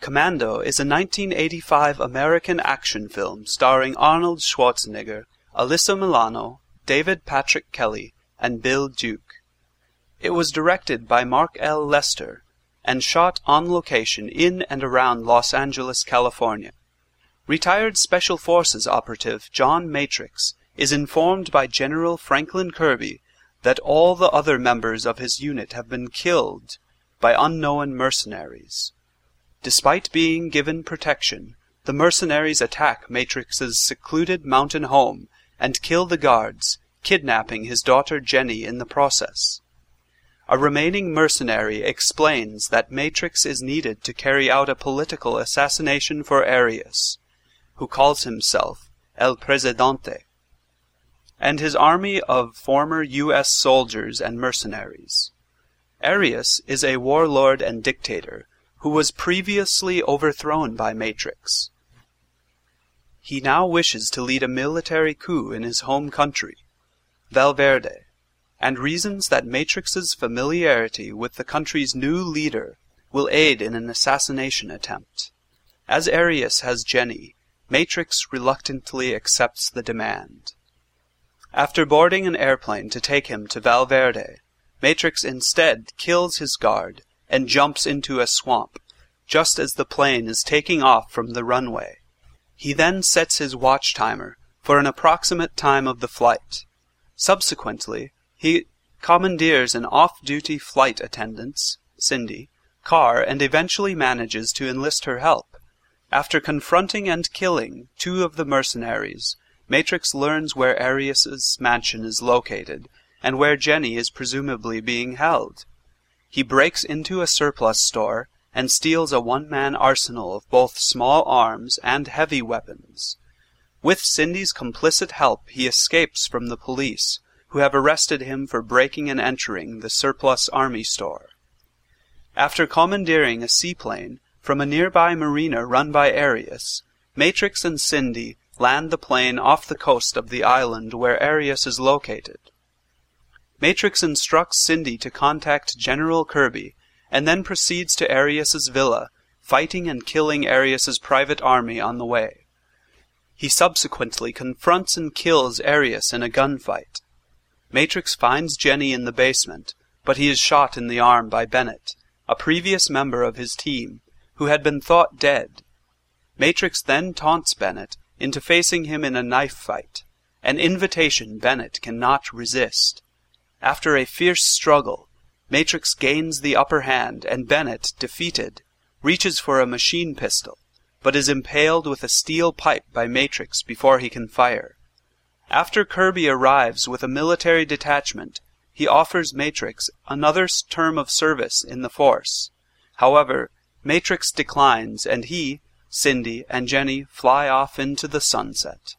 Commando is a 1985 American action film starring Arnold Schwarzenegger, Alyssa Milano, David Patrick Kelly, and Bill Duke. It was directed by Mark L. Lester and shot on location in and around Los Angeles, California. Retired Special Forces operative John Matrix is informed by General Franklin Kirby that all the other members of his unit have been killed by unknown mercenaries. Despite being given protection, the mercenaries attack Matrix's secluded mountain home and kill the guards, kidnapping his daughter Jenny in the process. A remaining mercenary explains that Matrix is needed to carry out a political assassination for Arius, who calls himself El Presidente, and his army of former U.S. soldiers and mercenaries. Arius is a warlord and dictator who was previously overthrown by Matrix. He now wishes to lead a military coup in his home country, Valverde, and reasons that Matrix's familiarity with the country's new leader will aid in an assassination attempt. As Arius has Jenny, Matrix reluctantly accepts the demand. After boarding an airplane to take him to Valverde, Matrix instead kills his guard and jumps into a swamp, just as the plane is taking off from the runway. He then sets his watch timer for an approximate time of the flight. Subsequently, he commandeers an off-duty flight attendant's, Cindy, car and eventually manages to enlist her help. After confronting and killing two of the mercenaries, Matrix learns where Arius's mansion is located and where Jenny is presumably being held. He breaks into a surplus store and steals a one-man arsenal of both small arms and heavy weapons. With Cindy's complicit help, he escapes from the police, who have arrested him for breaking and entering the surplus army store. After commandeering a seaplane from a nearby marina run by Arius, Matrix and Cindy land the plane off the coast of the island where Arius is located. Matrix instructs Cindy to contact General Kirby and then proceeds to Arius's villa, fighting and killing Arius's private army on the way. He subsequently confronts and kills Arius in a gunfight. Matrix finds Jenny in the basement, but he is shot in the arm by Bennett, a previous member of his team, who had been thought dead. Matrix then taunts Bennett into facing him in a knife fight, an invitation Bennett cannot resist. After a fierce struggle, Matrix gains the upper hand and Bennett, defeated, reaches for a machine pistol, but is impaled with a steel pipe by Matrix before he can fire. After Kirby arrives with a military detachment, he offers Matrix another term of service in the Force. However, Matrix declines and he, Cindy, and Jenny fly off into the sunset.